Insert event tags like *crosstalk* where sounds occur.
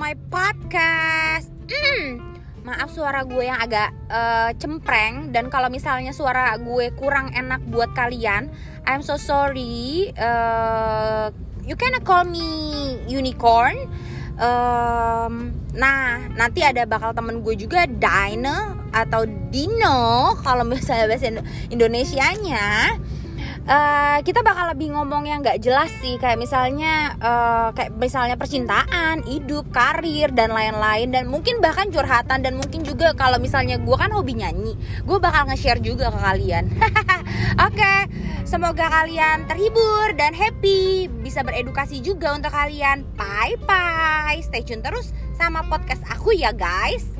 my podcast. Hmm, maaf suara gue yang agak uh, cempreng dan kalau misalnya suara gue kurang enak buat kalian, I'm so sorry. Uh, you can call me unicorn. Um, nah, nanti ada bakal temen gue juga Dino atau Dino kalau misalnya bahasa Indonesianya uh, kita bakal lebih ngomong yang nggak jelas sih kayak misalnya uh, kayak misalnya percintaan, hidup, karir dan lain-lain dan mungkin bahkan curhatan dan mungkin juga kalau misalnya gue kan hobi nyanyi, gue bakal nge-share juga ke kalian. *laughs* Oke, okay, semoga kalian terhibur dan happy, bisa beredukasi juga untuk kalian. Bye bye, stay tune terus sama podcast aku ya guys.